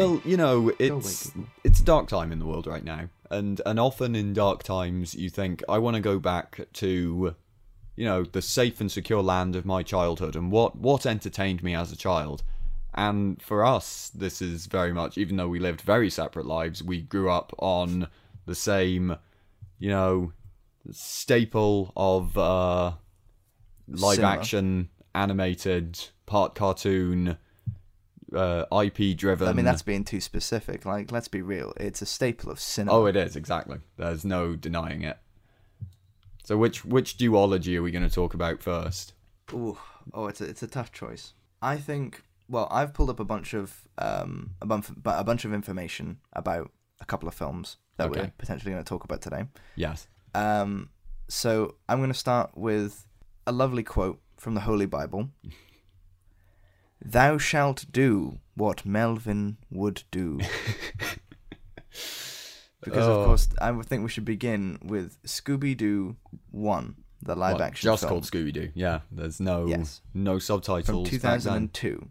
talking about today? Well, you know, it's it's a dark time in the world right now, and and often in dark times you think I want to go back to, you know, the safe and secure land of my childhood and what what entertained me as a child. And for us, this is very much even though we lived very separate lives, we grew up on the same, you know, staple of uh, live Cinema. action, animated, part cartoon, uh, IP driven. I mean, that's being too specific. Like, let's be real. It's a staple of cinema. Oh, it is exactly. There's no denying it. So, which which duology are we going to talk about first? Ooh, oh, it's a, it's a tough choice. I think. Well, I've pulled up a bunch of um a bunch but a bunch of information about a couple of films that we're potentially going to talk about today. Yes. Um, so I'm going to start with a lovely quote from the Holy Bible. Thou shalt do what Melvin would do. because Oh. of course, I would think we should begin with Scooby Doo One, the live What, action just film called Scooby Doo. Yeah. There's no Yes. no subtitles. then. 2002.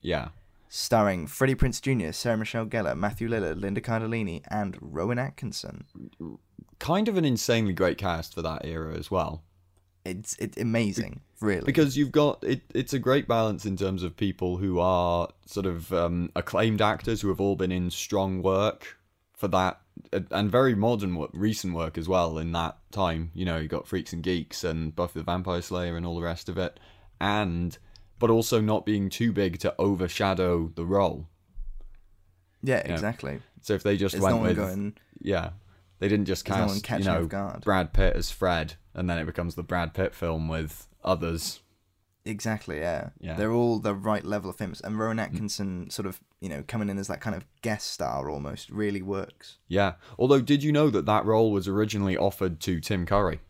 Yeah. starring Freddie Prinze Jr., Sarah Michelle Gellar, Matthew Lillard, Linda Cardellini, and Rowan Atkinson. Kind of an insanely great cast for that era as well. It's it's amazing, really. because you've got it it's a great balance in terms of people who are sort of um, acclaimed actors who have all been in strong work for that and very modern work, recent work as well in that time you know you got freaks and geeks and buffy the vampire slayer and all the rest of it and but also not being too big to overshadow the role yeah, exactly. so if they just There's went no with going. yeah they didn't just There's no cast you know off guard. brad pitt as fred and then it becomes the brad pitt film with others Exactly, yeah. Yeah. Mm. They're all the right level of famous, and Rowan Atkinson sort of you know coming in as that kind of guest star almost really works. Yeah. Although, did you know that that role was originally offered to Tim Curry?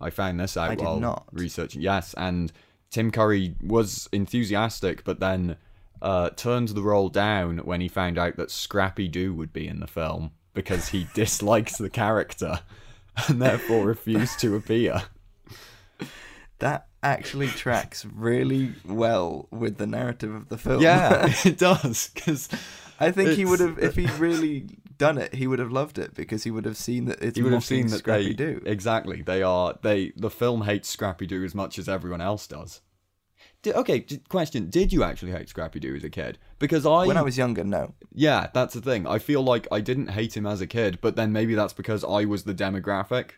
I found this out I while not. researching. Yes, and Tim Curry was enthusiastic, but then uh, turned the role down when he found out that Scrappy Doo would be in the film because he disliked the character and therefore refused to appear. That actually tracks really well with the narrative of the film. Yeah, it does because I think he would have if he'd really done it, he would have loved it because he would have seen that it's he would have seen that Scrappy Doo. exactly they are they the film hates Scrappy Doo as much as everyone else does. Did, okay, d- question: Did you actually hate Scrappy Doo as a kid? Because I, When I was younger, no. yeah, that's the thing. I feel like I didn't hate him as a kid, but then maybe that's because I was the demographic.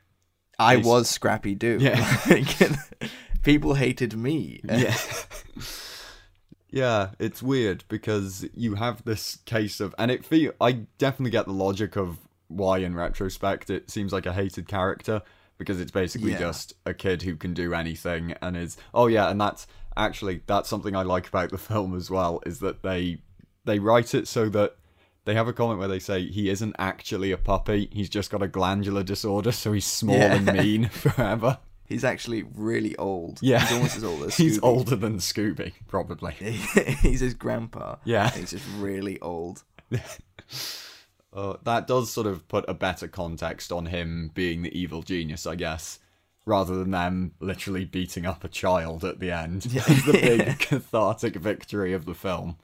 I was Scrappy Doo. Yeah. People hated me. Yeah. yeah, it's weird because you have this case of, and it feel I definitely get the logic of why, in retrospect, it seems like a hated character because it's basically Yeah. just a kid who can do anything and is. Oh yeah, and that's actually that's something I like about the film as well is that they they write it so that. They have a comment where they say he isn't actually a puppy. He's just got a glandular disorder, so he's small Yeah. and mean forever. He's actually really old. Yeah. He's almost as old as He's Scooby. older than Scooby, probably. He's his grandpa. Yeah. He's just really old. Uh, that does sort of put a better context on him being the evil genius, I guess, rather than them literally beating up a child at the end. Yeah. the big cathartic victory of the film.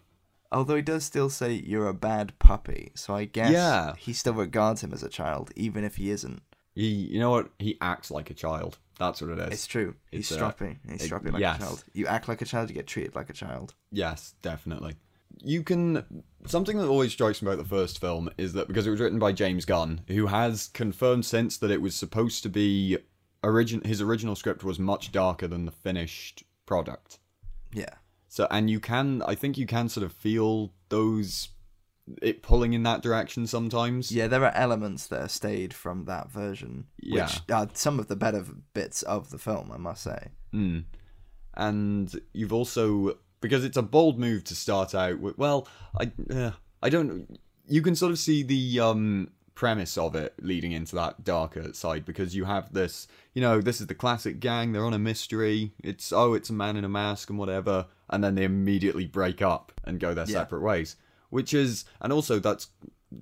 Although he does still say you're a bad puppy, so I guess Yeah. he still regards him as a child, even if he isn't. He, you know what? He acts like a child. That's what it is. It's true. He's It's, uh, strapping. He's it- strapping like yes. a child. You act like a child, you get treated like a child. Yes, definitely. You can. Something that always strikes me about the first film is that because it was written by James Gunn, who has confirmed since that it was supposed to be origin. His original script was much darker than the finished product. Yeah. So, and you can, I think you can sort of feel those, it pulling in that direction sometimes. Yeah, there are elements that are stayed from that version, Yeah. which are some of the better bits of the film, I must say. Mm. And you've also, because it's a bold move to start out with, well, I, uh, I don't, you can sort of see the, um, premise of it leading into that darker side because you have this you know this is the classic gang they're on a mystery it's oh it's a man in a mask and whatever and then they immediately break up and go their Yeah. separate ways which is and also that's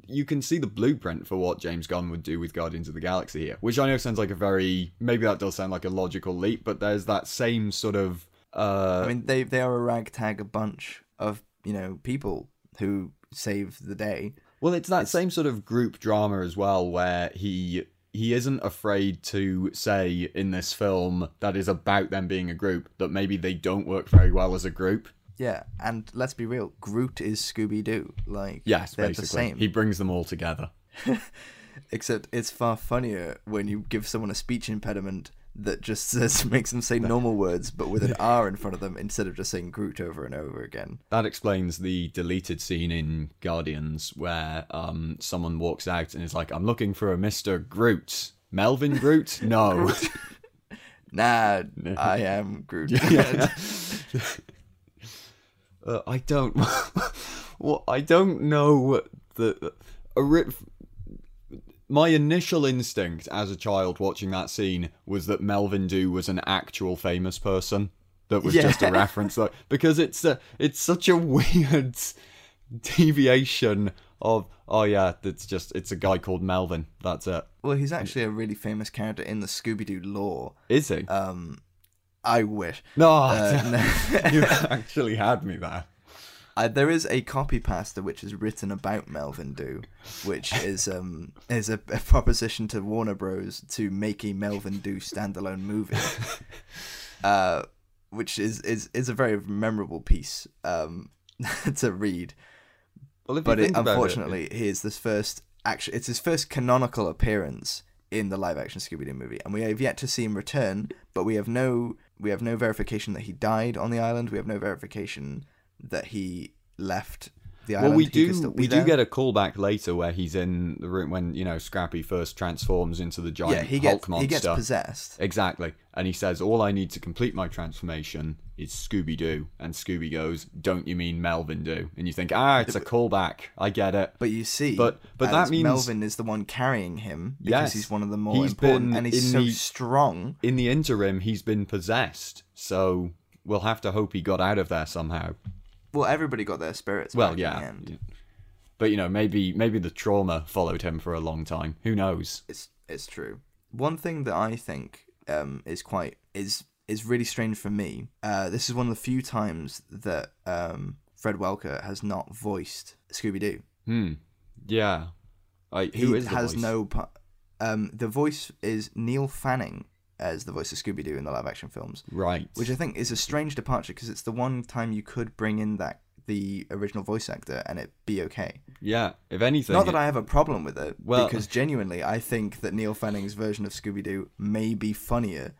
you can see the blueprint for what James Gunn would do with Guardians of the Galaxy here which I know sounds like a very maybe that does sound like a logical leap but there's that same sort of uh I mean, they they are a ragtag bunch of you know people who save the day. Well, it's that same sort of group drama as well, where he he isn't afraid to say in this film that is about them being a group that maybe they don't work very well as a group. Yeah, and let's be real, Groot is Scooby Doo. Like, Yes, they're basically, the same. he brings them all together. Except it's far funnier when you give someone a speech impediment that just says makes them say normal words, but with an R in front of them instead of just saying Groot over and over again. That explains the deleted scene in Guardians where um, someone walks out and is like, "I'm looking for a Mister Groot." Melvin Groot? No. Nah, I am Groot. Uh, I don't. well, I don't know the. A ri- my initial instinct as a child watching that scene was that Melvin Doo was an actual famous person that was just a reference, like, because it's a, it's such a weird deviation of oh yeah, it's just it's a guy called Melvin. That's it. well, he's actually a really famous character in the Scooby Doo lore. Is he? Um, I wish. no, Uh, you actually had me there. Uh, there is a copy pasta which is written about Melvin Doo, which is um is a, a proposition to Warner Bros. to make a Melvin Doo standalone movie, uh, which is is is a very memorable piece um to read. Well, if But you it, about it- unfortunately, here's this first action. It's his first canonical appearance in the live action Scooby Doo movie, and we have yet to see him return. But we have no we have no verification that he died on the island. We have no verification that he left the island. Well, we do. We do get a callback later where he's in the room when you know Scrappy first transforms into the giant yeah. He Hulk gets monster. he gets possessed. Exactly, and he says, "All I need to complete my transformation is Scooby Doo." And Scooby goes, "Don't you mean Melvin Doo?" And you think, "Ah, it's a callback. I get it." But you see, But- but that means- Melvin is the one carrying him because Yes. he's one of the more He's important, been and he's so the- strong. In the interim, he's been possessed, so we'll have to hope he got out of there somehow. Well, everybody got their spirits. Well, back in yeah, the end. yeah. but you know, maybe maybe the trauma followed him for a long time. Who knows? it's it's true. One thing that I think um, is quite is is really strange for me. Uh, this is one of the few times that um, Fred Welker has not voiced Scooby Doo. Hmm. Yeah. I, He who is the has voice? no. Um, the voice is Neil Fanning as the voice of Scooby Doo in the live action films, right. which I think is a strange departure because it's the one time you could bring in that the original voice actor and it be okay. yeah. If anything, Not that I have a problem with it, Well- because genuinely I think that Neil Fanning's version of Scooby Doo may be funnier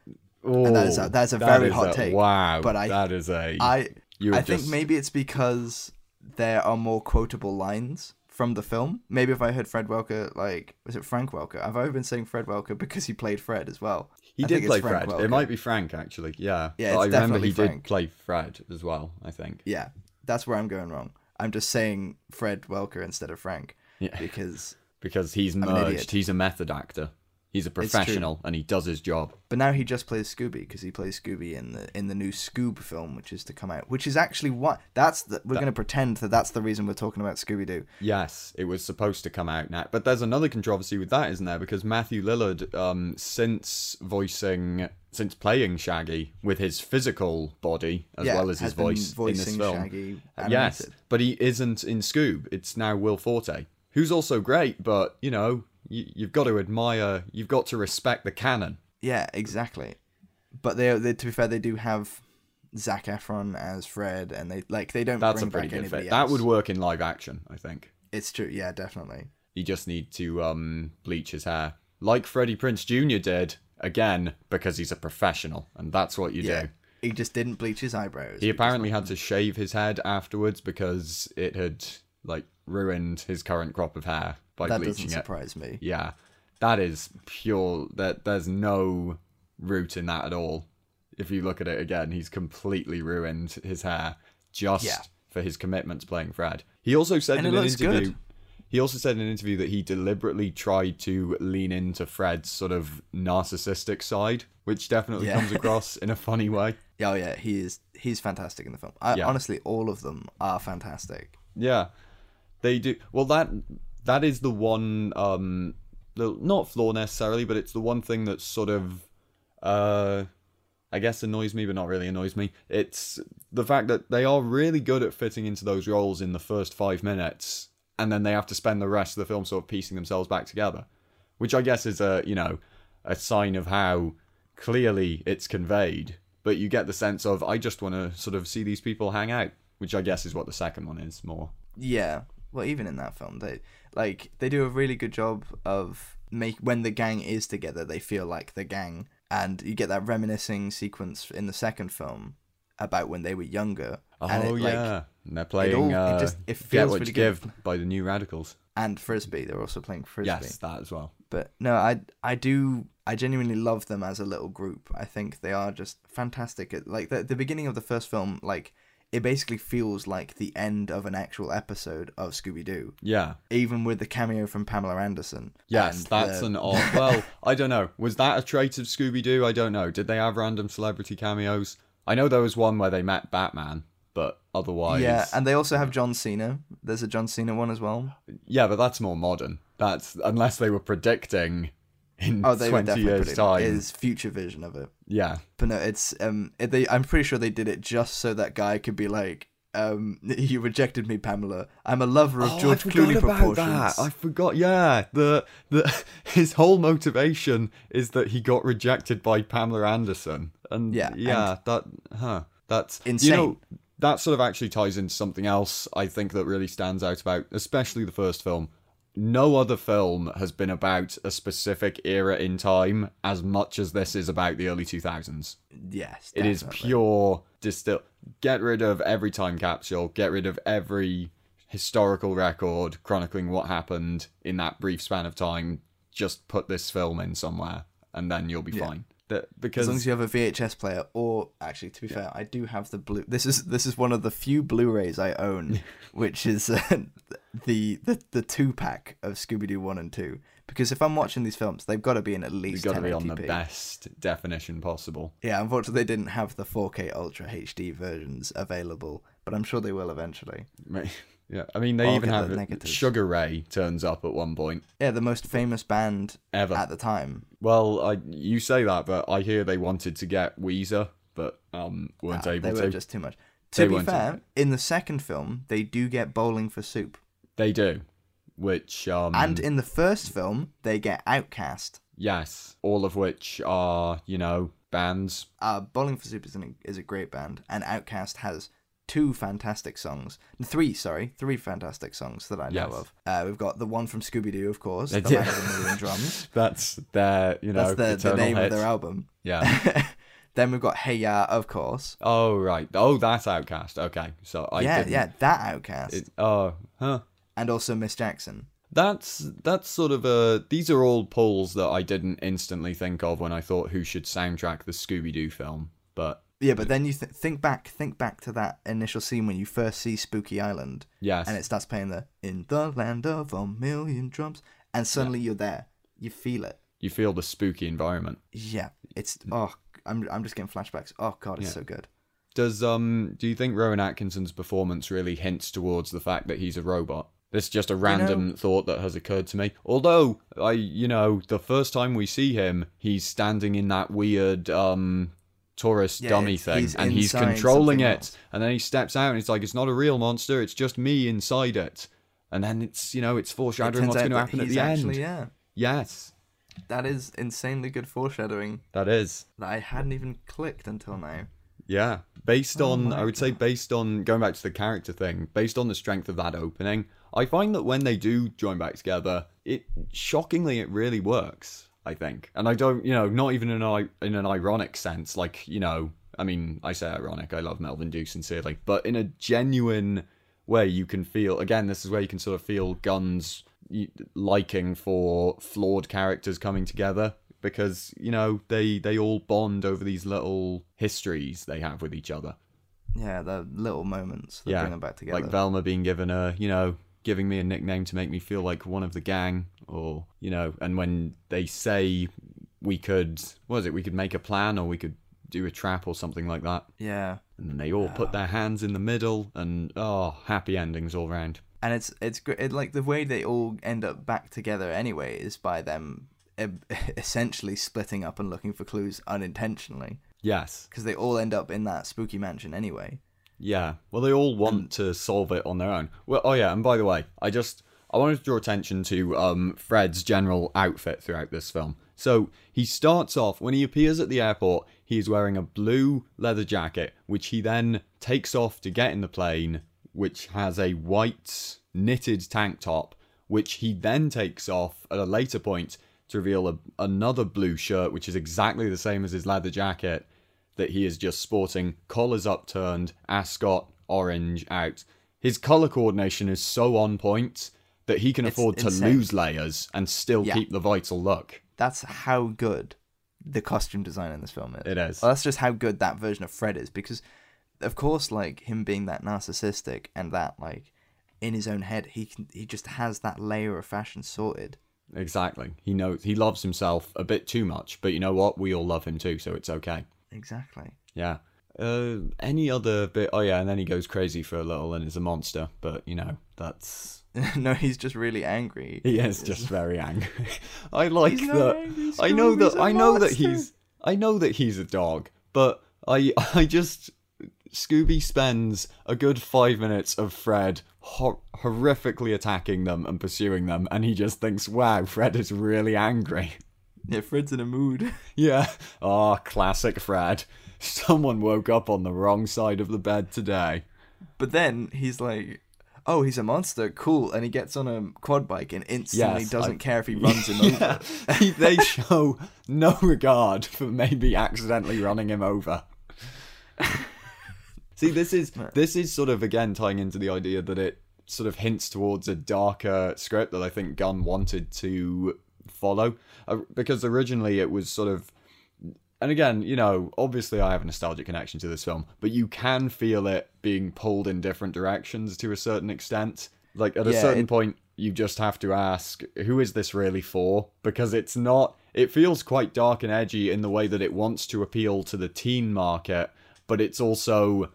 oh, that is a- that's a that very is hot a- take, Wow. but I- that is a. I I think maybe it's because there are more quotable lines from the film. Maybe if I heard Fred Welker, like was it Frank Welker? I've always been saying Fred Welker because he played Fred as well. He I did play Fred. Welker. It might be Frank actually. Yeah. Yeah, I remember he Frank. did play Fred as well. I think. Yeah, that's where I'm going wrong. I'm just saying Fred Welker instead of Frank Yeah. because. Because he's an merged. idiot. He's a method actor. He's a professional and he does his job. But now he just plays Scooby because he plays Scooby in the in the new Scoob film, which is to come out. Which is actually what that's the, we're going to pretend that that's the reason we're talking about Scooby Doo. Yes, it was supposed to come out now. But there's another controversy with that, isn't there? Because Matthew Lillard, um, since voicing, since playing Shaggy with his physical body as yeah, well as his voice in this film, Shaggy Uh, yes, but he isn't in Scoob. It's now Will Forte, who's also great. But you know, you, you've got to admire, you've got to respect the canon. Yeah, exactly. But they, they to be fair, they do have Zac Efron as Fred, and they like they don't. That's a pretty good fit. That would work in live action, I think. It's true. Yeah, definitely. You just need to um, bleach his hair, like Freddie Prinze Jr. did again, because he's a professional, and that's what you Yeah. do. He just didn't bleach his eyebrows. He apparently had to shave his head afterwards because it had like ruined his current crop of hair that doesn't bleaching it. surprise me. Yeah, that is pure. That there's no root in that at all. If you look at it again, he's completely ruined his hair just Yeah. for his commitment to playing Fred. He also said And in an interview. good. He also said in an interview that he deliberately tried to lean into Fred's sort of narcissistic side, which definitely Yeah. comes across in a funny way. Oh yeah, he is. He's fantastic in the film. I, Yeah. Honestly, all of them are fantastic. Yeah, they do. Well, that that is the one, um, not flaw necessarily, but it's the one thing that sort of, uh, I guess annoys me, but not really annoys me. It's the fact that they are really good at fitting into those roles in the first five minutes, and then they have to spend the rest of the film sort of piecing themselves back together, which I guess is a you know a sign of how clearly it's conveyed. But you get the sense of I just want to sort of see these people hang out, which I guess is what the second one is more. Yeah. Well, even in that film, they like they do a really good job of make when the gang is together, they feel like the gang, and you get that reminiscing sequence in the second film about when they were younger. Oh and it, like, yeah, and they're playing all- it uh, just- it Get feels What really You good. Give by the New Radicals. and frisbee. They're also playing frisbee. Yes, that as well. But no, I I do I genuinely love them as a little group. I think they are just fantastic. At, like the the beginning of the first film, like it basically feels like the end of an actual episode of Scooby Doo, Yeah. even with the cameo from Pamela Anderson. Yes, and that's the- an odd. Well, I don't know. Was that a trait of Scooby Doo? I don't know. Did they have random celebrity cameos? I know there was one where they met Batman, but otherwise, yeah, and they also have John Cena. There's a John Cena one as well. yeah, but that's more modern. That's unless they were predicting in Oh, they were twenty definitely years' putting time. his future vision of it. Yeah, But no, it's um, it, they. I'm pretty sure they did it just so that guy could be like, um, you rejected me, Pamela. I'm a lover of oh, George Clooney proportions. that. I forgot. Yeah, the the his whole motivation is that he got rejected by Pamela Anderson, and Yeah, yeah, that huh, that's Insane. You know, that sort of actually ties into something else I think that really stands out about, especially the first film. No other film has been about a specific era in time as much as this is about the early 2000s. Yes, It is pure distill. Get rid of every time capsule. Get rid of every historical record chronicling what happened in that brief span of time. Just put this film in somewhere, and then you'll be fine. That As long as you have a VHS player, or actually, to be fair, I do have the blue. This is this is one of the few Blu-rays I own, which is uh, the the the two pack of Scooby Doo one and two. Because if I'm watching these films, they've got to be in at least got to be on the best definition possible. Yeah, unfortunately, they didn't have the 4K Ultra HD versions available, but I'm sure they will eventually. Yeah, I mean they I'll even have the Sugar Ray turns up at one point Yeah, the most famous band ever. at the time. Well, I you say that, but I hear they wanted to get Weezer, but um weren't Ah, able they to. were just too much. They To be fair, in the second film, they do get Bowling for Soup. They do, which um And in the first film, they get OutKast. yes, all of which are you know bands. Uh, Bowling for Soup is, an, is a great band, and OutKast has two fantastic songs. Three, sorry, three fantastic songs that I know Yes. of. Uh, we've got the one from Scooby Doo, of course, The do. Man of a Million Drums. That's their you know That's the, the name hit. of their album. Yeah. then we've got Hey Ya, of course. oh right. Oh, that's OutKast. Okay, so I yeah, didn't- yeah, that OutKast, It, oh, huh. and also Miss Jackson. That's that's sort of a. These are all pulls that I didn't instantly think of when I thought who should soundtrack the Scooby Doo film. But Yeah, but then you th- think back, think back to that initial scene when you first see Spooky Island, yes, and it starts playing the "In the Land of a Million Drums," and suddenly you're there. You feel it. you feel the spooky environment. Yeah, it's oh, I'm I'm just getting flashbacks. Oh god, it's Yeah. so good. Does um do you think Rowan Atkinson's performance really hints towards the fact that he's a robot? This is just a random thought that has occurred to me. Although I, you know, the first time we see him, he's standing in that weird um tourist Yeah, dummy thing, he's and he's controlling it, else. and then he steps out, and it's like it's not a real monster, it's just me inside it, and then it's you know it's foreshadowing turns what's going to happen at the actually end. yeah. Yes, That is insanely good foreshadowing that is. that I hadn't even clicked until now. Yeah, based Oh on, I would say, based on going back to the character thing, based on the strength of that opening, I find that when they do join back together, it shockingly it really works. I think, and I don't, you know, not even in an in an ironic sense, like you know, I mean, I say ironic. I love Melvin Doo sincerely, but in a genuine way, you can feel. Again, this is where you can sort of feel Gunn's liking for flawed characters coming together because you know they they all bond over these little histories they have with each other. Yeah, the little moments that Yeah, bring them back together. Like Velma being given a, you know, giving me a nickname to make me feel like one of the gang, or you know, and when they say we could, what is it? We could make a plan, or we could do a trap, or something like that. yeah, And then they all put their hands in the middle, and oh, happy endings all round. and it's it's great. It, like the way they all end up back together anyway is by them essentially splitting up and looking for clues unintentionally. Yes. because they all end up in that spooky mansion anyway. Yeah. Well, they all want to solve it on their own. Well, oh yeah, and by the way, I just I wanted to draw attention to um Fred's general outfit throughout this film. So he starts off when he appears at the airport. he is wearing a blue leather jacket, which he then takes off to get in the plane, which has a white knitted tank top, which he then takes off at a later point to reveal a, another blue shirt, which is exactly the same as his leather jacket that he is just sporting collars upturned, ascot orange out. His color coordination is so on point that he can It's afford to insane. lose layers and still Yeah. keep the vital look. That's how good the costume design in this film is. It is. Well, that's just how good that version of Fred is because, of course, like him being that narcissistic and that like in his own head, he can he just has that layer of fashion sorted. Exactly. He knows he loves himself a bit too much, but you know what? We all love him too, so it's okay. Exactly. Yeah. Uh, any other bit? Oh yeah, and then he goes crazy for a little and is a monster. But you know, that's no, he's just really angry. he is just very angry. I like that. angry, I know that. I know that he's. I know that he's a dog, but I. I just. Scooby spends a good five minutes of Fred hor- horrifically attacking them and pursuing them, and he just thinks, "Wow, Fred is really angry." Yeah, Fred's in a mood. Yeah. Ah, classic Fred. Someone woke up on the wrong side of the bed today. But then he's like, "Oh, he's a monster, cool!" And he gets on a quad bike and instantly Yes, doesn't I- care if he runs him over. Yeah. they show no regard for maybe accidentally running him over. See, this is this is sort of again tying into the idea that it sort of hints towards a darker script that I think Gunn wanted to follow, uh, because originally it was sort of and again, you know, obviously I have a nostalgic connection to this film, but you can feel it being pulled in different directions to a certain extent. Like at a Yeah, certain it- point, you just have to ask, who is this really for? Because it's not, it feels quite dark and edgy in the way that it wants to appeal to the teen market, but it's also,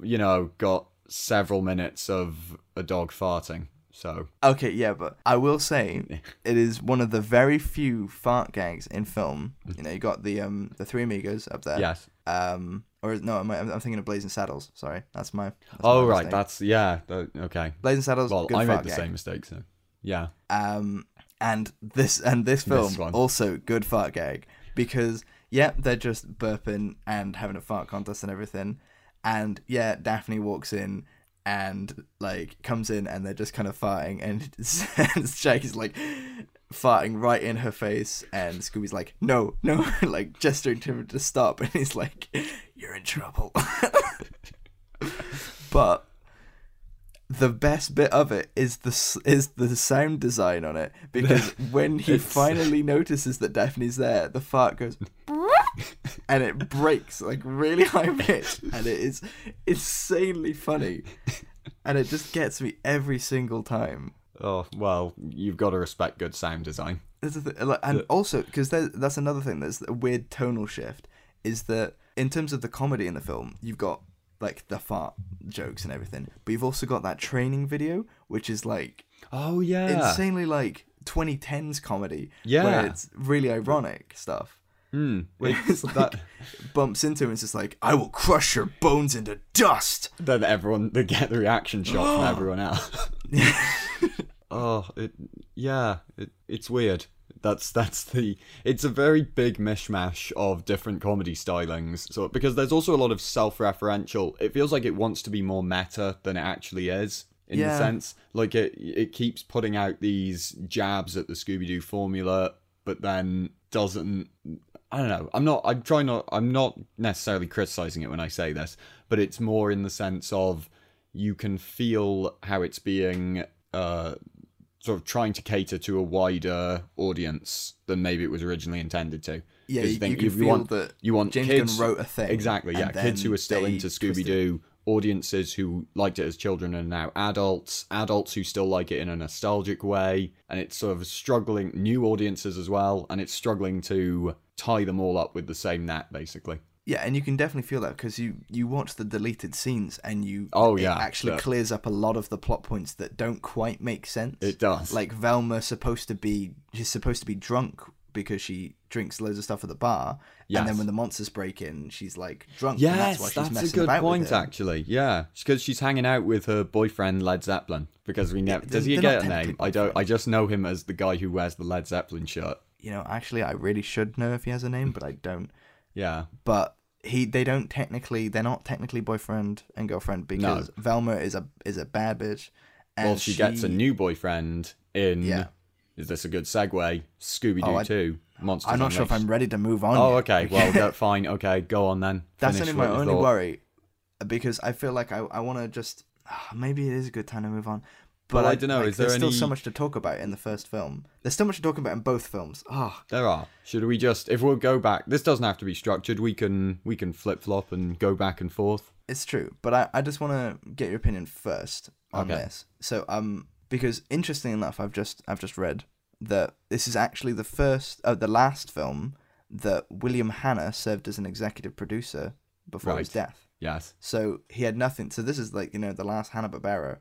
you know, got several minutes of a dog farting. So, Okay, yeah, but I will say it is one of the very few fart gags in film. You know, you got the um the Three Amigos up there. yes. Um, or no, I'm, I'm thinking of Blazing Saddles. Sorry, that's my. That's Oh, my right. mistake. That's, yeah. that- okay. Blazing Saddles. Well, I made the same mistake, so. Yeah. Um, and this and this film This also good fart gag because yeah, they're just burping and having a fart contest and everything, and yeah, Daphne walks in and like comes in and they're just kind of farting and, and Shaggy's like farting right in her face and Scooby's like no no like gesturing to him to stop and he's like you're in trouble. But the best bit of it is the is the sound design on it because when he finally notices that Daphne's there, the fart goes and it breaks like really high pitch and it is insanely funny and it just gets me every single time. Oh, well, you've got to respect good sound design. That's the thi- and also because that's another thing. There's a weird tonal shift. Is that in terms of the comedy in the film, you've got like the fart jokes and everything, but you've also got that training video, which is like Oh, yeah. insanely like 2010s comedy. Yeah. where it's really ironic stuff. Hmm. It's like that- bumps into him, and it's just like, "I will crush your bones into dust." Then everyone, they get the reaction shot from everyone else. oh, it, yeah, it, it's weird. That's that's the. It's a very big mishmash of different comedy stylings. So because there's also a lot of self-referential. It feels like it wants to be more meta than it actually is. In the sense, like it, it keeps putting out these jabs at the Scooby Doo formula, but then doesn't. I don't know. I'm not. I'm trying not. I'm not necessarily criticizing it when I say this, but it's more in the sense of you can feel how it's being uh, sort of trying to cater to a wider audience than maybe it was originally intended to. Yeah, you, think you you feel want- that You want James kids Gunn wrote a thing. exactly, yeah, kids who are still into Scooby. Doo, audiences who liked it as children and now adults, adults who still like it in a nostalgic way, and it's sort of struggling new audiences as well, and it's struggling to tie them all up with the same net, basically. Yeah, and you can definitely feel that because you you watch the deleted scenes and you Oh, it yeah, actually yeah. clears up a lot of the plot points that don't quite make sense. It does. Like Velma supposed to be she's supposed to be drunk because she drinks loads of stuff at the bar, and then when the monsters break in, she's like drunk. and that's, why Yes, she's that's, a good point, actually. Yeah, because she's hanging out with her boyfriend Led Zeppelin. Because we never does he get a name? I don't. I just know him as the guy who wears the Led Zeppelin shirt. You know, actually, I really should know if he has a name, but I don't. Yeah, But he, they don't technically, they're not technically boyfriend and girlfriend because Velma is a is a bad bitch. And well, she, gets a new boyfriend in. Yeah. Is this a good segue? Scooby Doo Oh, I- Two. Monsters I'm not sure if I'm ready to move on. Oh, yet. okay. Well, fine. Okay, go on then. That's Finish only my only thought. worry, because I feel like I, I want to just maybe it is a good time to move on. But Well, I dunno, like, is there there's still so much to talk about in the first film. There's still so much to talk about in both films. Ah, There are. Should we just, if we'll go back, this doesn't have to be structured. We can we can flip flop and go back and forth. it's true. But I, I just want to get your opinion first on Okay. this. So um, because interesting enough, I've just I've just read that this is actually the first, uh, the last film that William Hanna served as an executive producer before his death. Yes. So he had nothing. So this is like you know the last Hanna Barbera.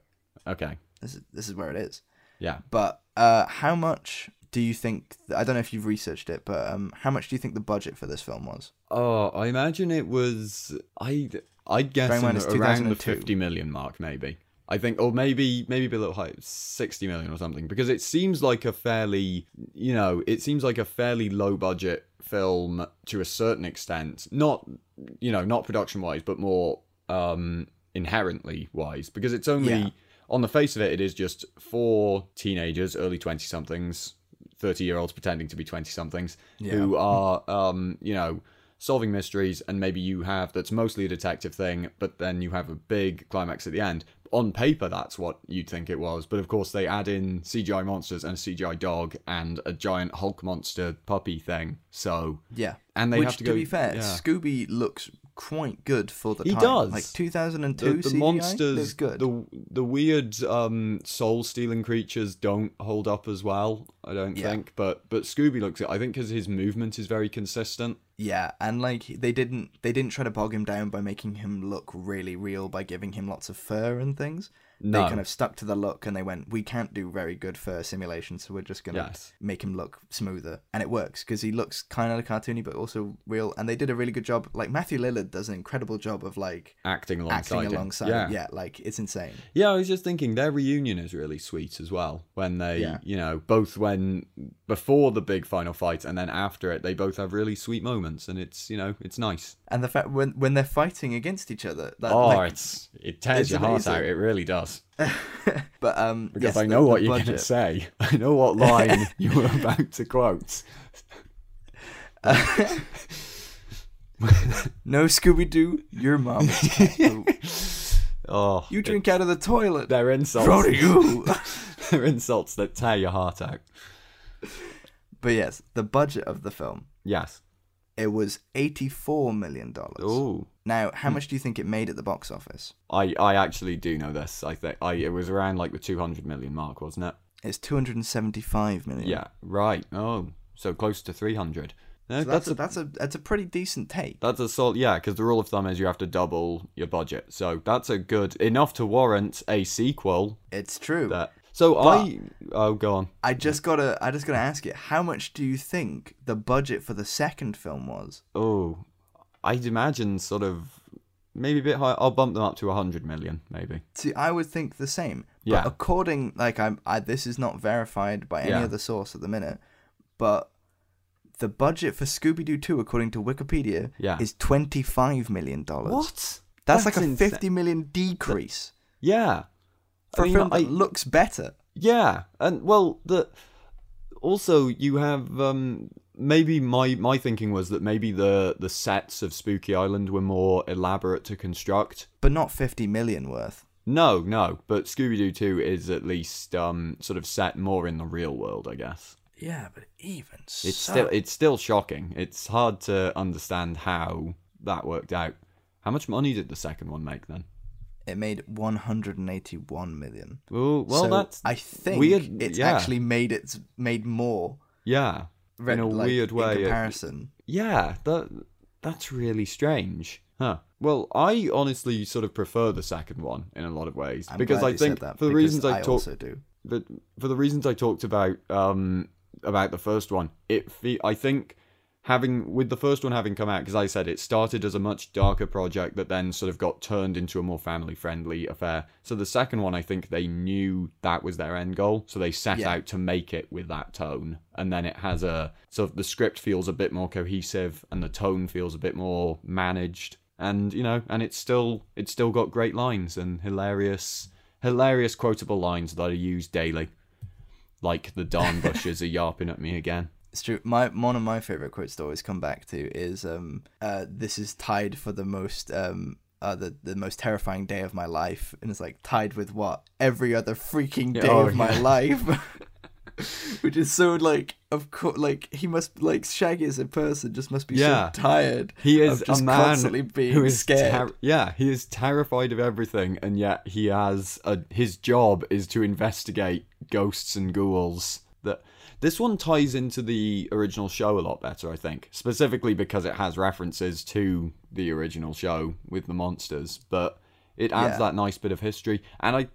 Okay. This is this is where it is. Yeah. But uh, how much do you think? I don't know if you've researched it, but um, how much do you think the budget for this film was? Oh, I imagine it was. I I'd guess Bear in in around the fifty million mark, maybe. I think, or maybe maybe a little high, sixty million or something, because it seems like a fairly, you know, it seems like a fairly low budget film to a certain extent. Not, you know, not production wise, but more um inherently wise, because it's only Yeah. on the face of it, it is just four teenagers, early twenty somethings, thirty year olds pretending to be twenty somethings, who are, um, you know, solving mysteries, and maybe you have that's mostly a detective thing, but then you have a big climax at the end. On paper, that's what you'd think it was, but of course they add in CGI monsters and a CGI dog and a giant Hulk monster puppy thing. So Yeah, and they which have to go to, go. be fair, yeah. Scooby looks quite good for the He time. does. like 2002 the, the CGI monsters, good. the the weird um, soul stealing creatures don't hold up as well. I don't Yeah. think, but but Scooby looks. I think because his movement is very consistent. Yeah, and like they didn't they didn't try to bog him down by making him look really real by giving him lots of fur and things. No. They kind of stuck to the look and they went, we can't do very good for simulation, so we're just gonna Yes. make him look smoother, and it works because he looks kind of cartoony but also real, and they did a really good job. Like Matthew Lillard does an incredible job of like Acting alongside acting alongside. Yeah. yeah, like it's insane. Yeah, I was just thinking their reunion is really sweet as well. When they, Yeah. you know, both when before the big final fight and then after it, they both have really sweet moments, and it's you know it's nice. And the fact when when they're fighting against each other, that, oh, like, it's it tears it's your heart out. It really does. but um, Because yes, I know the what you're gonna say. I know what line you were about to quote. No Scooby Doo, your mom. Oh, you drink out of the toilet. They're insults. Proud of you. They're insults that tear your heart out. but yes, the budget of the film Yes. it was eighty-four million dollars. Ooh. Now, how hmm. much do you think it made at the box office? I, I actually do know this. I think I it was around like the 200 million mark, wasn't it? It's two hundred and seventy-five million. Yeah. Right. Oh, so close to 300. No, So that's, that's a, a that's a that's a pretty decent take. that's a sort yeah, because the rule of thumb is you have to double your budget. So that's a good enough to warrant a sequel. It's true. That so I oh go on. I just gotta I just gotta ask you, how much do you think the budget for the second film was? Oh, I'd imagine sort of maybe a bit high. I'll bump them up to 100 million, maybe. See, I would think the same. Yeah. But according, like, I'm, I this is not verified by any Yeah. other source at the minute, but the budget for Scooby Doo 2, according to Wikipedia, Yeah. is twenty five million dollars. What? That's, like a insa- fifty million decrease Yeah. for I mean, a film that I- looks better. Yeah, and well, the also you have um maybe my my thinking was that maybe the the sets of Spooky Island were more elaborate to construct. But not fifty million worth. No, no, but Scooby Doo 2 is at least um sort of set more in the real world, I guess. Yeah, but even It's still it's still shocking. It's hard to understand how that worked out. How much money did the second one make then? It made one hundred and eighty one million. Oh, well, so that's I think weird, it's yeah. actually made it's made more yeah, in a like, weird way. in it- comparison. Yeah, that that's really strange. Huh. Well, I honestly sort of prefer the second one in a lot of ways I'm because I think that, for the reasons I, I talked also do. but for the reasons I talked about um about the first one. It fe- I think having with the first one having come out because I said it started as a much darker project that then sort of got turned into a more family friendly affair. So the second one I think they knew that was their end goal, so they set Yeah. out to make it with that tone. And then it has a sort of the script feels a bit more cohesive and the tone feels a bit more managed. And you know, and it's still it's still got great lines and hilarious hilarious quotable lines that are used daily. Like the Dawn Bushes are yarping at me again. It's true. My one of my favorite quotes to always come back to is um uh this is tied for the most um uh the, the most terrifying day of my life and it's like tied with what every other freaking day Oh, of my life which is so like of course like he must like Shaggy as a person just must be Yeah. so tired He is just a man constantly being who is scared ter- yeah, he is terrified of everything, and yet he has a his job is to investigate ghosts and ghouls. That this one ties into the original show a lot better, I think, specifically because it has references to the original show with the monsters, but it adds Yeah. that nice bit of history, and I.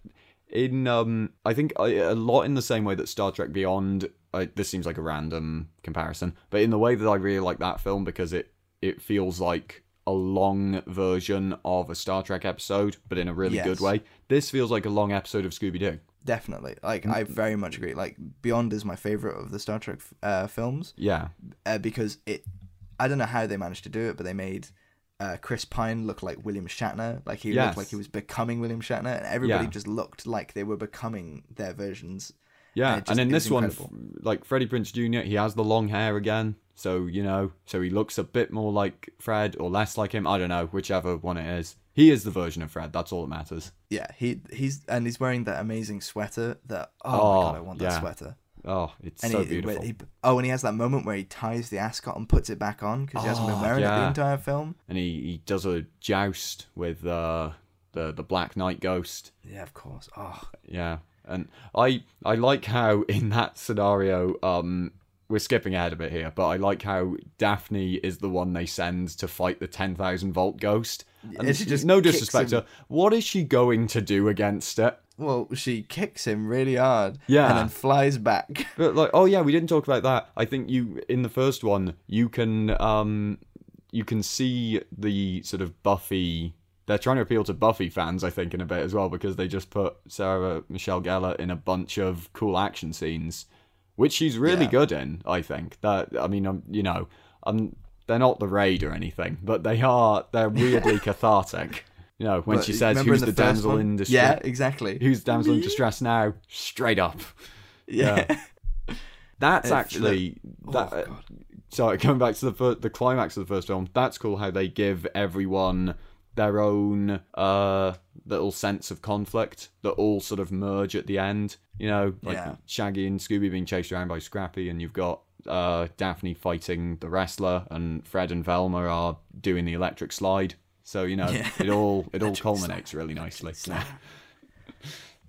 In um, I think I- a lot in the same way that Star Trek Beyond. I, this seems like a random comparison, but in the way that I really like that film because it it feels like a long version of a Star Trek episode, but in a really Yes. good way. This feels like a long episode of Scooby Doo. Definitely like I very much agree like Beyond is my favorite of the Star Trek uh, films Yeah, uh, because it I don't know how they managed to do it, but they made uh, Chris Pine look like William Shatner. Like he Yes. looked like he was becoming William Shatner, and everybody Yeah. just looked like they were becoming their versions. yeah. And And, in this one, incredible. f- like Freddie Prinze Jr., he has the long hair again. So, you know, so he looks a bit more like Fred or less like him. I don't know, whichever one it is. He is the version of Fred. That's all that matters. Yeah, he he's and he's wearing that amazing sweater. That oh, my Oh, god, I want that sweater. Oh, it's And so he, beautiful. he- oh, and he has that moment where he ties the ascot and puts it back on because he hasn't been Oh, wearing it the entire film. and he, he does a joust with uh, the the Black Knight ghost. Yeah, of course. Oh, Yeah, and I I like how in that scenario, um, we're skipping ahead a bit here, but I like how Daphne is the one they send to fight the ten thousand volt ghost. And she just no disrespect him. to her, what is she going to do against it? well, she kicks him really hard. Yeah. and then flies back. But like, oh yeah, we didn't talk about that. I think you in the first one you can um you can see the sort of Buffy. They're trying to appeal to Buffy fans, I think, in a bit as well because they just put Sarah Michelle Gellar in a bunch of cool action scenes, which she's really Yeah. good in. I think that I mean, um, you know, um, they're not the raid or anything, but they are. They're weirdly cathartic. You know, when But she says, "Who's the, the damsel one? in distress?" Yeah, exactly. Who's the damsel in distress now? Straight up. yeah. That's If- actually that. Oh, God. sorry, going back to the the climax of the first film. That's cool how they give everyone their own uh little sense of conflict that all sort of merge at the end. You know, like Yeah. Shaggy and Scooby being chased around by Scrappy, and you've got uh Daphne fighting the wrestler, and Fred and Velma are doing the electric slide. So you know, Yeah. it all it all culminates really nicely.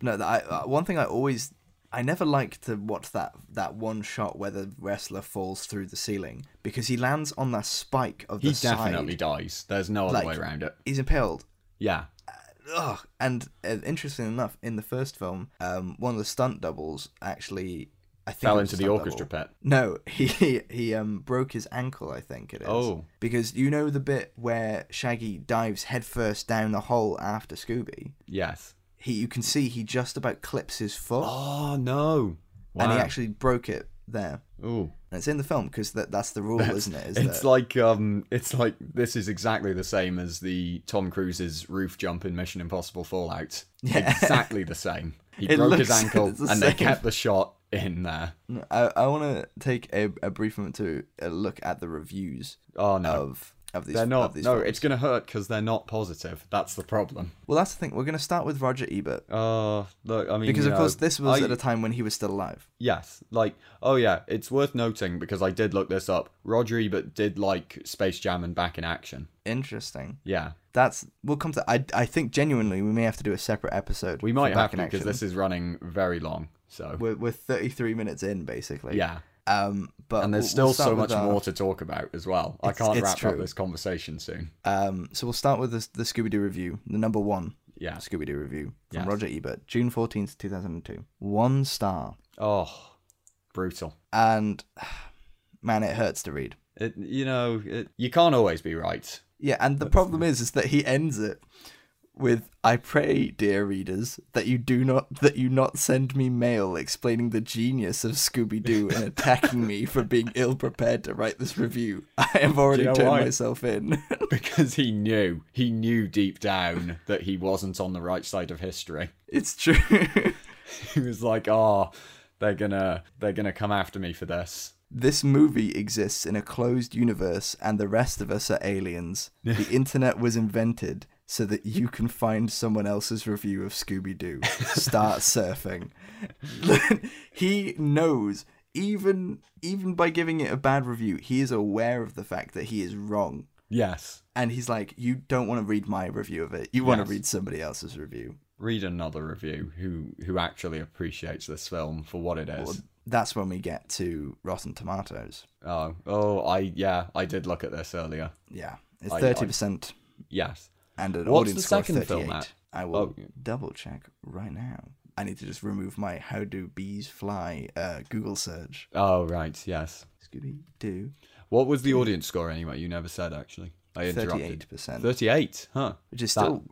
No, that I, uh, one thing I always, I never like to watch that that one shot where the wrestler falls through the ceiling because he lands on that spike of the He side. definitely dies. There's no other Like- way around it. He's impaled. Yeah. Ugh. And uh, interesting enough, in the first film, um, one of the stunt doubles actually, I think, Fell into the orchestra double. pit. No, he he, he um broke his ankle. I think it is. Oh. Because you know the bit where Shaggy dives headfirst down the hole after Scooby. Yes. He, you can see he just about clips his foot, Oh no! and he actually broke it there. Ooh. And it's in the film because that, that's the rule, isn't it? Is It's that, like um, it's like this is exactly the same as the Tom Cruise's roof jump in Mission Impossible Fallout. Yeah. Exactly the same. He It broke his ankle, the and they kept the shot in there. I, I want to take a, a brief moment to uh, look at the reviews Oh no, of of these. they're not. these No, films. it's gonna hurt because they're not positive. That's the problem. Well, that's the thing. We're going to start with Roger Ebert Uh, look, I mean, because, of course, this was I- at a time when he was still alive. Yes, like oh yeah, it's worth noting because I did look this up. Roger Ebert did like Space Jam and Back in Action. Interesting. Yeah, That's we'll come to. I I think genuinely we may have to do a separate episode. we might Back have in to because this is running very long. So we're we're 33 minutes in basically. yeah, Um. But and there's still we'll so much our- more to talk about as well. I can't wrap true. up this conversation soon. Um. So we'll start with the the Scooby Doo review, the number one Yeah. Scooby Doo review from Yes. Roger Ebert, June 14th, 2002. One star. Oh, brutal. and man, it hurts to read. It, you know, it, you can't always be right. Yeah, and the problem is, is that he ends it with "I pray, dear readers, that you do not that you not send me mail explaining the genius of Scooby Doo and attacking me for being ill prepared to write this review. I have already know turned why? myself in." because he knew, he knew deep down that he wasn't on the right side of history. it's true. He was like, "Oh, they're gonna, they're gonna come after me for this." this movie exists in a closed universe, and the rest of us are aliens. the internet was invented so that you can find someone else's review of Scooby Doo. Start surfing. he knows, even even by giving it a bad review, he is aware of the fact that he is wrong. Yes. And he's like, you don't want to read my review of it. You want Yes. to read somebody else's review. Read another review who who actually appreciates this film for what it is. Well, that's when we get to Rotten Tomatoes. Oh, oh, I yeah, I did look at this earlier. Yeah, it's thirty percent Yes. And an What's audience the score of second film 38. at? I will Oh. double check right now. I need to just remove my "How do bees fly" uh, Google search. Oh right, yes. Scooby Doo, What was the audience score anyway? You never said actually. I interrupted. thirty-eight percent, Thirty-eight, huh? which is still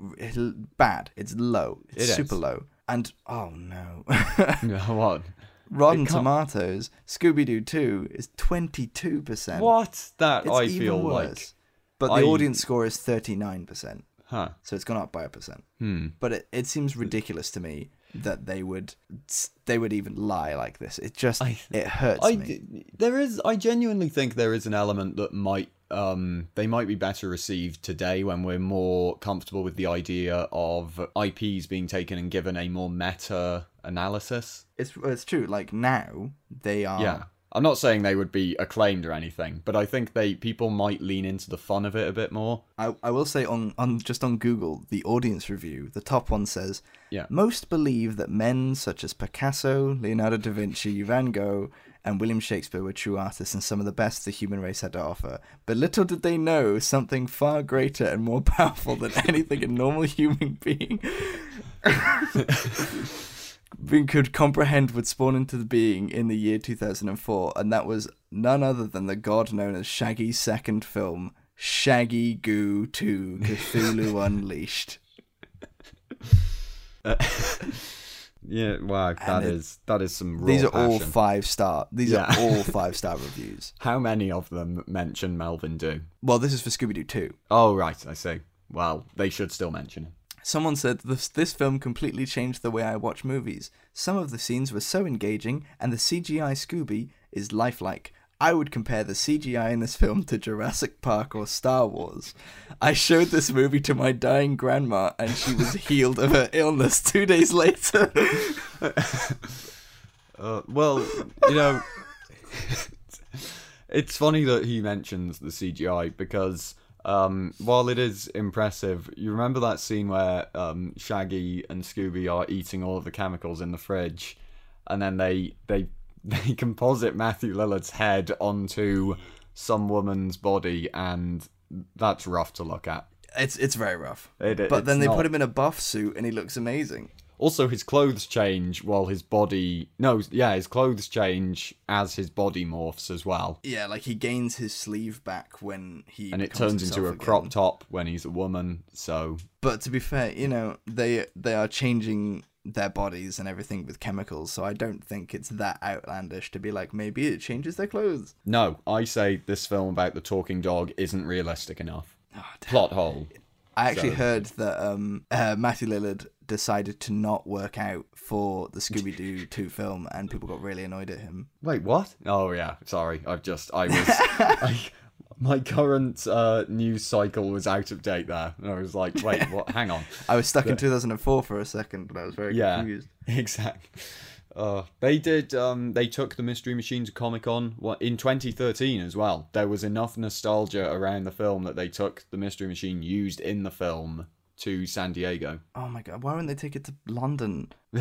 bad. It's low. It's It is. super low. And oh no, what? Rotten Tomatoes, Scooby Doo Two is twenty-two percent. What? That It's I even feel worse. like, But the I- audience score is thirty-nine percent, huh? so it's gone up by a percent. Hmm. but it, it seems ridiculous to me that they would they would even lie like this it just I- it hurts I me there is. I genuinely think there is an element that might um they might be better received today when we're more comfortable with the idea of IPs being taken and given a more meta analysis. it's it's true like now they are Yeah. I'm not saying they would be acclaimed or anything, but I think they people might lean into the fun of it a bit more. I, I will say on, on just on Google, the audience review, the top one says, Yeah. Most believe that men such as Picasso, Leonardo da Vinci, Van Gogh, and William Shakespeare were true artists and some of the best the human race had to offer. But little did they know something far greater and more powerful than anything a normal human being being could comprehend would spawn into the being in the year 2004, and that was none other than the god known as Shaggy's second film, Shaggy Goo 2 Cthulhu Unleashed. Uh, yeah, wow, that it- is that is some These are all five star. These Yeah. are all five star reviews. How many of them mention Melvin Doo? Well, this is for Scooby Doo 2. Oh right, I see. Well, they should still mention it. Someone said this this film completely changed the way I watch movies. Some of the scenes were so engaging, and the CGI Scooby is lifelike. I would compare the CGI in this film to Jurassic Park or Star Wars. I showed this movie to my dying grandma, and she was healed of her illness two days later. Uh, well, you know, it's funny that he mentions the CGI because um, while it is impressive, you remember that scene where um, Shaggy and Scooby are eating all of the chemicals in the fridge, and then they they they composite Matthew Lillard's head onto some woman's body, and that's rough to look at. it's it's very rough. It- but then they not. put him in a buff suit, and he looks amazing. Also, his clothes change while his body. No, yeah, his clothes change as his body morphs as well. Yeah, like he gains his sleeve back when he And it turns into a himself crop top when he's a woman, so. But to be fair, you know, they they are changing their bodies and everything with chemicals, so I don't think it's that outlandish to be like maybe it changes their clothes. No, I say this film about the talking dog isn't realistic enough. Ah, Plot hole. I actually So- heard that um, uh, Matthew Lillard decided to not work out for the Scooby Doo 2 film, and people got really annoyed at him. Wait, what? Oh, yeah, sorry. I've just. I was. I, my current uh, news cycle was out of date there. And I was like, wait, what? Hang on. I was stuck in 2004 for a second, but I was very Yeah. confused. Exactly. Uh, they did. Um, they took the Mystery Machine to Comic Con in 2013 as well. There was enough nostalgia around the film that they took the Mystery Machine used in the film to San Diego. Oh my god, why wouldn't they take it to London?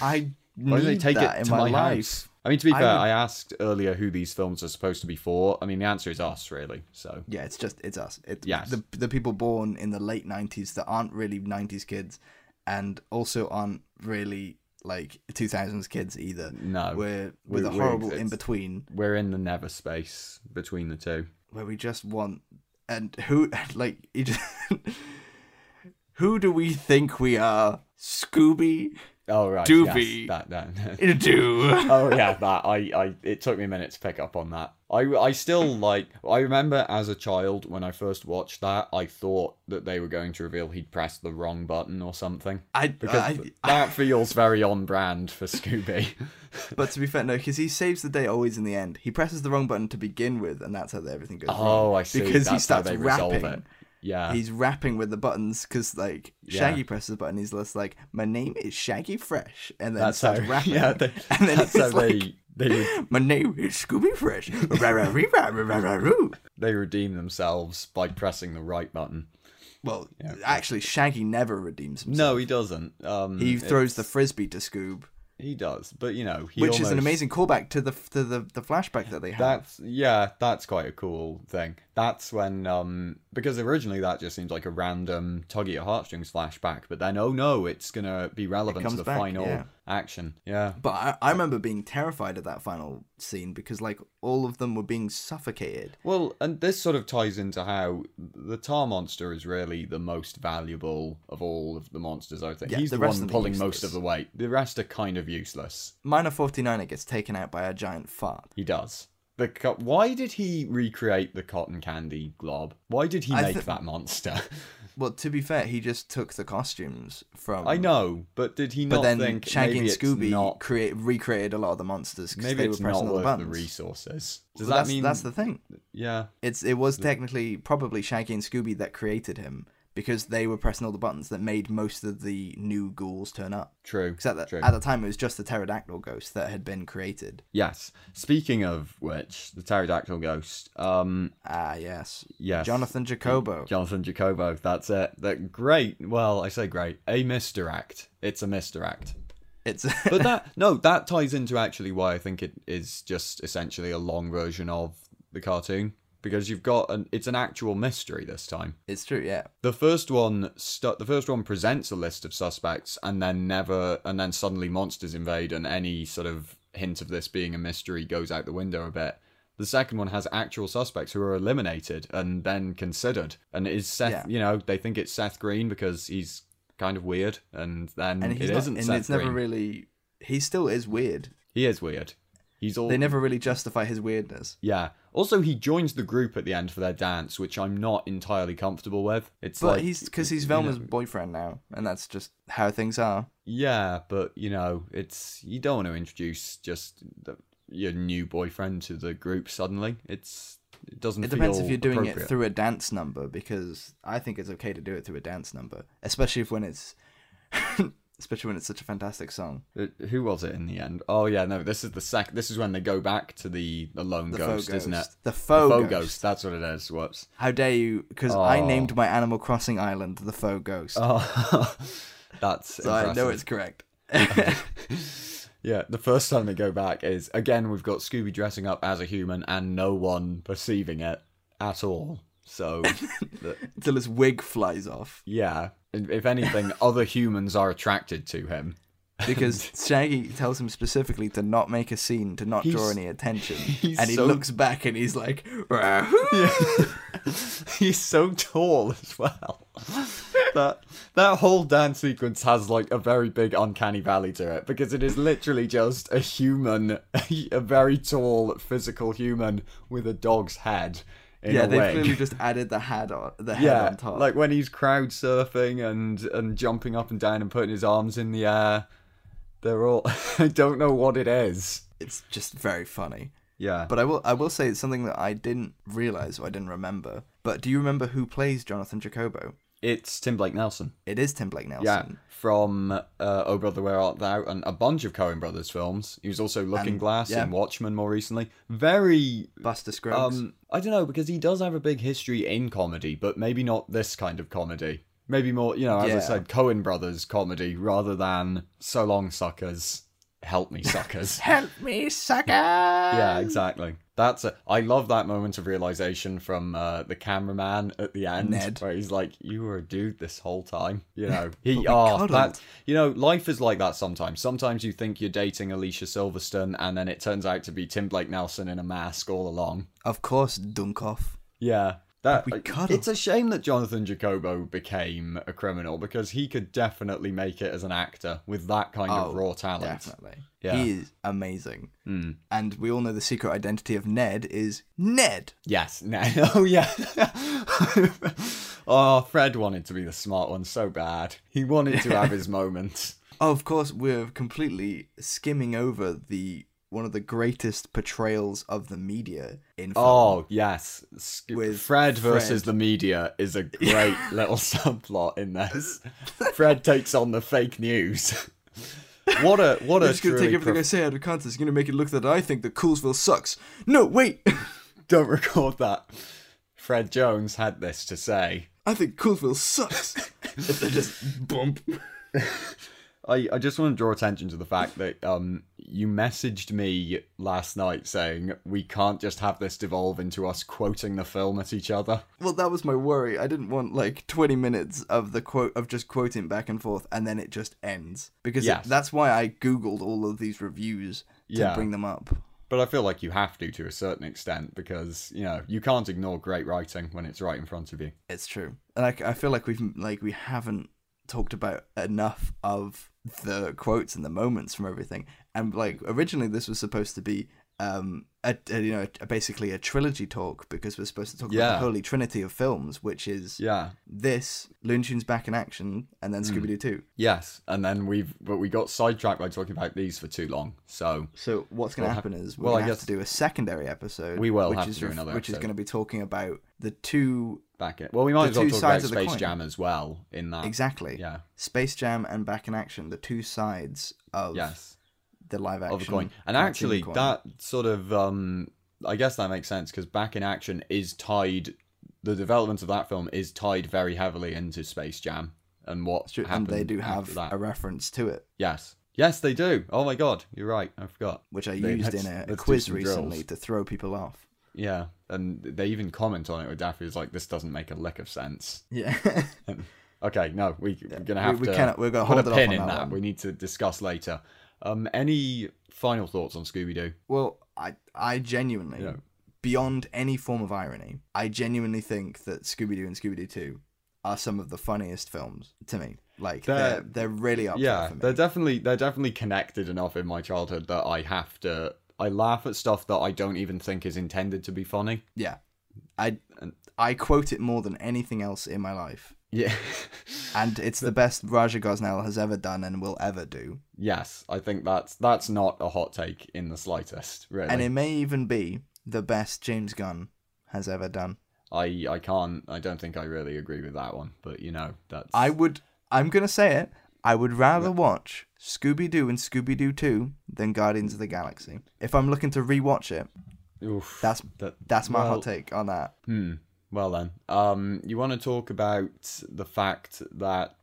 I Why did they take it to my, my, life. house? I mean, to be I fair, would- I asked earlier who these films are supposed to be for. I mean, the answer is us, really. So Yeah, it's just it's us. It, Yes. The the people born in the late '90s that aren't really '90s kids, and also aren't really like 2000s kids either. No. We're with We- a we- horrible in between We're in the never space between the two. where we just want and who like just, who do we think we are? Scooby Oh right, Doobie. yes, that that. do. oh yeah, that I, I it took me a minute to pick up on that. I, I still like I remember as a child when I first watched that I thought that they were going to reveal he'd pressed the wrong button or something I, because I, that feels very on brand for Scooby. but to be fair, no, because he saves the day always in the end. He presses the wrong button to begin with, and that's how everything goes oh, wrong. oh, I see. Because That's he starts how they resolve rapping. Yeah. He's rapping with the buttons because like Yeah. Shaggy presses the button. He's just like, "My name is Shaggy Fresh," and then that's how. starts rapping. Yeah, they, and then that's he's how like, they they "My name is Scooby Fresh." They redeem themselves by pressing the right button. well, Yeah. actually, Shaggy never redeems himself. No, he doesn't. Um, he throws the frisbee to Scoob, He does, but you know, he which is an amazing callback to the to the, the flashback that they have. That's yeah, that's quite a cool thing. That's when um because originally that just seems like a random tug at your heartstrings flashback, but then oh no, it's gonna be relevant to the back, final yeah. action. Yeah. But I, I remember being terrified of that final scene because like all of them were being suffocated. Well, and this sort of ties into how the tar monster is really the most valuable of all of the monsters. I think Yeah, he's the the, one of them are pulling most of the weight. The rest are kind of useless. Minor 49er gets taken out by a giant fart. He does. The co- why did he recreate the cotton candy glob? Why did he I make thi- that monster? Well, to be fair, he just took the costumes from. I know, but did he But not then think Shaggy and Scooby not create recreated a lot of the monsters because maybe they were it's not pressing all the worth the resources? Does Well, that that's, mean that's the thing? yeah? It's it was technically probably Shaggy and Scooby that created him because they were pressing all the buttons that made most of the new ghouls turn up. True. Because at, the- at the time it was just the pterodactyl ghost that had been created. Yes. Speaking of which, the pterodactyl ghost. Um. Ah, yes. Yes. Jonathan Jacobo. Jonathan Jacobo. That's it. That great. Well, I say great. A misdirect. It's a misdirect. It's But that no, that ties into actually why I think it is just essentially a long version of the cartoon because you've got an it's an actual mystery this time. it's true. Yeah. The first one stu- the first one presents a list of suspects and then never and then suddenly monsters invade and any sort of hint of this being a mystery goes out the window a bit. The second one has actual suspects who are eliminated and then considered. And is Seth, Yeah. you know, they think it's Seth Green because he's kind of weird and then and it not, isn't and Seth it's never really. He still is weird. He is weird. He's all They never really justify his weirdness. Yeah. Also, he joins the group at the end for their dance, which I'm not entirely comfortable with. It's But like he's because he's you know- Velma's boyfriend now, and that's just how things are. Yeah, but you know, it's you don't want to introduce just the, your new boyfriend to the group suddenly. It's it doesn't. It depends if you're doing it through a dance number because I think it's okay to do it through a dance number, especially if when it's, especially when it's such a fantastic song. Uh, Who was it in the end? Oh yeah, no. This is the sec. This is when they go back to the the lone The ghost, faux isn't it? ghost. The faux, faux ghost. ghost. That's what it is. Whoops. How dare you? Because I Oh. named my Animal Crossing island the faux ghost, Oh, that's so I know it's correct. Yeah, the first time they go back is again we've got Scooby dressing up as a human and no one perceiving it at all. So, the- Until his wig flies off yeah, if anything, other humans are attracted to him. because Shaggy tells him specifically to not make a scene, to not draw any attention, and he so- looks back and he's like, "Rahoo!" He's so tall as well. that that whole dance sequence has like a very big uncanny valley to it because it is literally just a human, a very tall physical human with a dog's head. Yeah, a they wig. clearly just added the head on the head yeah, on top. like when he's crowd surfing and and jumping up and down and putting his arms in the air. They're all. I don't know what it is. it's just very funny. Yeah, But I will I will say it's something that I didn't realize or I didn't remember. But do you remember who plays Jonathan Jacobo? It's Tim Blake Nelson. It is Tim Blake Nelson. Yeah, from uh, Oh Brother Where Art Thou and a bunch of Coen Brothers films. He was also Looking And- Glass yeah. and Watchmen more recently. Very Buster Scruggs. um I don't know because he does have a big history in comedy, but maybe not this kind of comedy. Maybe more, you know, as I said, Coen Brothers comedy rather than So Long Suckers, Help Me Suckers. Help me, sucker! yeah, exactly. That's a. I love that moment of realization from uh, the cameraman at the end, Ned. where he's like, "You were a dude this whole time." You know, he. we oh, that. You know, life is like that sometimes. Sometimes you think you're dating Alicia Silverstone, and then it turns out to be Tim Blake Nelson in a mask all along. Of course, Dunkoff. Yeah. That, We cuddled. it's a shame that Jonathan Jacobo became a criminal because he could definitely make it as an actor with that kind of Oh, raw talent. Definitely. Yeah. He is amazing. Mm. And we all know the secret identity of Ned is Ned. Yes. No. Oh yeah. oh, Fred wanted to be the smart one so bad. He wanted to have his moments. Oh, of course, we're completely skimming over the one of the greatest portrayals of the media in oh, film. Oh yes, Sc- With Fred versus the media is a great little subplot in this. Fred takes on the fake news. What a what a I'm just gonna take everything I say out of context. It's gonna make it look that I think that Coolsville sucks. No, wait. don't record that. Fred Jones had this to say. I think Coolsville sucks. if they just bump. I, I just want to draw attention to the fact that um you messaged me last night saying we can't just have this devolve into us quoting the film at each other. Well, that was my worry. I didn't want like 20 minutes of the quote of just quoting back and forth, and then it just ends because it- that's why I googled all of these reviews to Yeah. bring them up. But I feel like you have to to a certain extent because you know you can't ignore great writing when it's right in front of you. It's true, and I, I feel like we've like we haven't talked about enough of the quotes and the moments from everything. And like originally, this was supposed to be um a, a you know a, basically a trilogy talk because we're supposed to talk about the holy trinity of films, which is Yeah. this Looney Tunes back in action and then Scooby Doo two. Yes, and then we've but we got sidetracked by talking about these for too long. So So what's going to Well, happen is we're well, I going to have to do a secondary episode. We will which have is to do ref- another which is going to be talking about the two back it. Well, we might as well talk about sides of Space coin. Jam as well in that. exactly Yeah. Space Jam and Back in Action, the two sides of Yes. The live action Of a coin. And actually, coin. that sort of um, I guess that makes sense because Back in Action is tied. The development of that film is tied very heavily into Space Jam and what true, and they do have that. a reference to it, Yes. Yes, they do. Oh my god, you're right. I forgot. which I They- used in a, a quiz recently drills. to throw people off. Yeah, and they even comment on it with Daffy. Is like, this doesn't make a lick of sense. Yeah, Okay, no, we, we're gonna have we to cannot- we're gonna put hold a it off pin in that that. We need to discuss later. Um, any final thoughts on Scooby Doo? well, I I genuinely, Yeah. beyond any form of irony, I genuinely think that Scooby Doo and Scooby Doo Two are some of the funniest films to me. Like they're They're- they're, really up yeah, there for me. they're definitely they're definitely connected enough in my childhood that I have to. I laugh at stuff that I don't even think is intended to be funny. Yeah, I I quote it more than anything else in my life, Yeah. and it's the best Raja Gosnell has ever done and will ever do. yes, I think that's that's not a hot take in the slightest. Really, And it may even be the best James Gunn has ever done. I I can't. I don't think I really agree with that one. But you know, that's I would. I'm gonna say it. I would rather watch Scooby Doo and Scooby Doo Two than Guardians of the Galaxy. If I'm looking to rewatch it, Oof, that's that, that's my well, hot take on that. Hmm. Well then, um, you want to talk about the fact that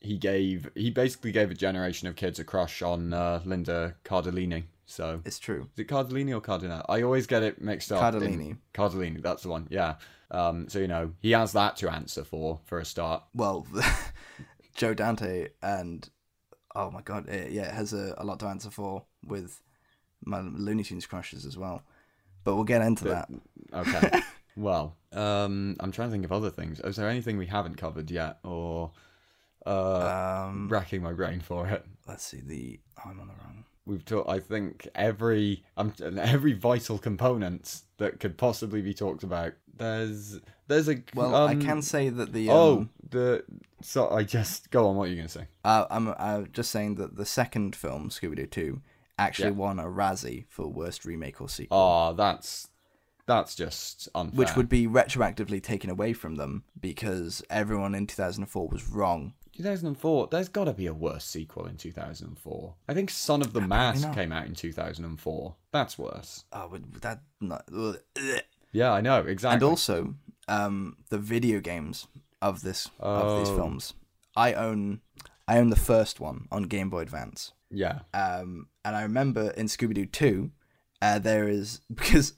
he gave he basically gave a generation of kids a crush on uh, Linda Cardellini. So It's true. is it Cardellini or Cardinale? I always get it mixed up. in- Cardellini. Cardellini, that's the one. Yeah. Um, so you know he has that to answer for for a start. Well, Joe Dante and oh my god, it, yeah, it has a, a lot to answer for with my Looney Tunes crushes as well. But we'll get into that. Okay. well, um, I'm trying to think of other things. Is there anything we haven't covered yet, or uh, Um, racking my brain for it? let's see. The I'm on the wrong. We've talked. I think every um, every vital component that could possibly be talked about. There's there's a Well, I um, can say that the um, oh the so I just go on. What are you gonna say? Uh, I'm uh, just saying that the second film, Scooby Doo 2, actually Yeah. won a Razzie for worst remake or sequel, Oh, that's that's just unfair. which would be retroactively taken away from them because everyone in 2004 was wrong. 2004. There's got to be a worse sequel in 2004. I think Son of the Mask not. came out in 2004. That's worse. Oh, would that not? Yeah, I know exactly. And also, um, the video games of this of these Oh. films. I own I own the first one on Game Boy Advance. yeah, Um, and I remember in Scooby Doo 2, uh, there is because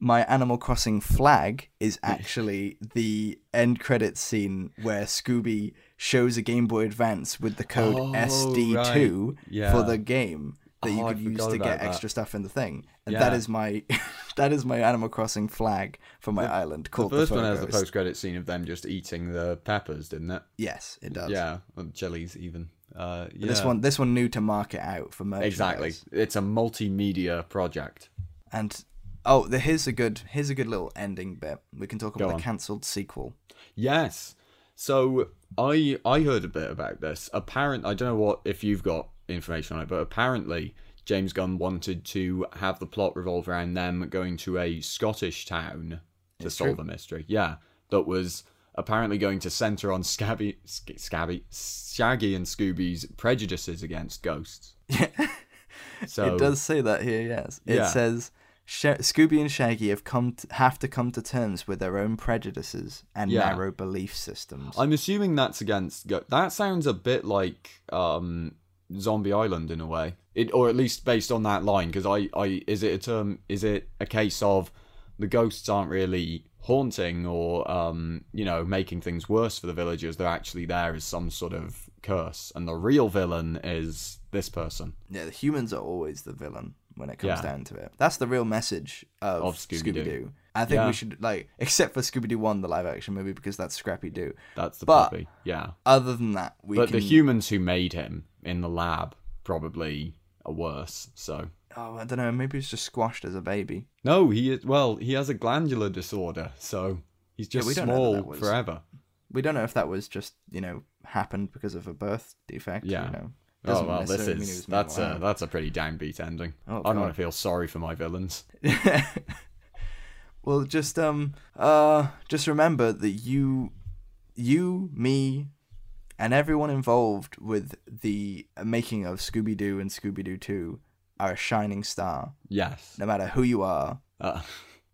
my Animal Crossing flag is actually the end credits scene where Scooby shows a Game Boy Advance with the code Oh, SD2 right. Yeah. for the game that you Oh, I could use to get that. extra stuff in the thing. And that Yeah. is my that is my Animal Crossing flag for my island The called first the one has the post credit scene of them just eating the peppers, didn't it? Yes, it does. Yeah, chilies even. Uh, yeah. This one this one new to market out for merchandise. exactly. It's a multimedia project. And oh, the, here's a good here's a good little ending bit. We can talk about the cancelled sequel. Yes. So I I heard a bit about this. Apparent I don't know what if you've got information on it, but apparently James Gunn wanted to have the plot revolve around them going to a Scottish town to It's solve true. a mystery. Yeah, that was apparently going to center on Scabby, Scabby, Shaggy, and Scooby's prejudices against ghosts. Yeah. So it does say that here. Yes, it Yeah. says. Sh- Scooby and Shaggy have come to, have to come to terms with their own prejudices and Yeah. narrow belief systems. I'm assuming that's against. Go- that sounds a bit like um, Zombie Island in a way, it or at least based on that line. Because I, I is it a term? Is it a case of the ghosts aren't really haunting or um, you know making things worse for the villagers? They're actually there as some sort of curse, and the real villain is this person. yeah, the humans are always the villain when it comes Yeah. down to it. That's the real message of, Of Scooby-Doo. I think Yeah. we should like, except for Scooby Doo One, the live action movie, because that's Scrappy Doo. That's the But- puppy. Yeah, Other than that, we but can. the humans who made him in the lab probably are worse. So. oh, I don't know. Maybe he's just squashed as a baby. No, he is. Well, he has a glandular disorder, so he's just we don't know that small forever. We don't know if that was just you know happened because of a birth defect. Yeah. You know. Oh Doesn't well, this necessarily mean he is that's a alive. that's a pretty downbeat ending. Oh, I don't want to feel sorry for my villains. well, just um, uh, just remember that you, you, me, and everyone involved with the making of Scooby Doo and Scooby Doo Two are a shining star. Yes. No matter who you are, Uh,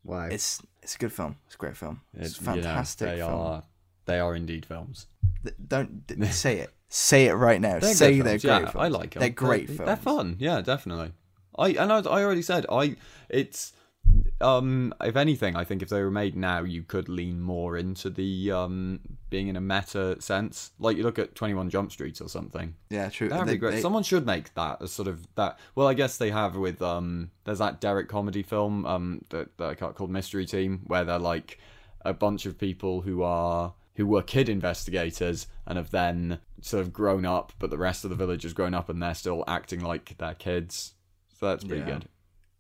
wow. it's it's a good film. It's a great film. It's It- a you know, fantastic they film. are they are indeed films. Th- Don't d- say it. Say it right now. They're say they're films, great yeah. I like them. They're great they're, films. They're fun. Yeah, definitely. I and I, I already said I. It's um if anything, I think if they were made now, you could lean more into the um being in a meta sense. Like you look at Twenty One Jump Street or something. Yeah, true. That'd They- be great. they- Someone should make that a sort of that. Well, I guess they have with um. There's that Derrick Comedy film um that, that I called Mystery Team where they're like a bunch of people who are who were kid investigators and have then sort of grown up, but the rest of the village has grown up and they're still acting like they're kids. So that's pretty Yeah. good.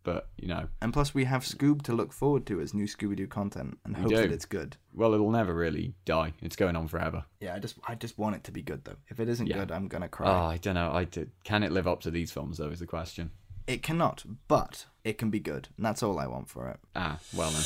But you know, And plus, we have Scoob to look forward to as new Scooby Doo content, and hope do. that it's good. well, it'll never really die. It's going on forever. Yeah, I just, I just want it to be good though. If it isn't Yeah. good, I'm gonna cry. Oh, I don't know. I did. Can it live up to these films though? Is the question. it cannot, but it can be good, and that's all I want for it. Ah, well then.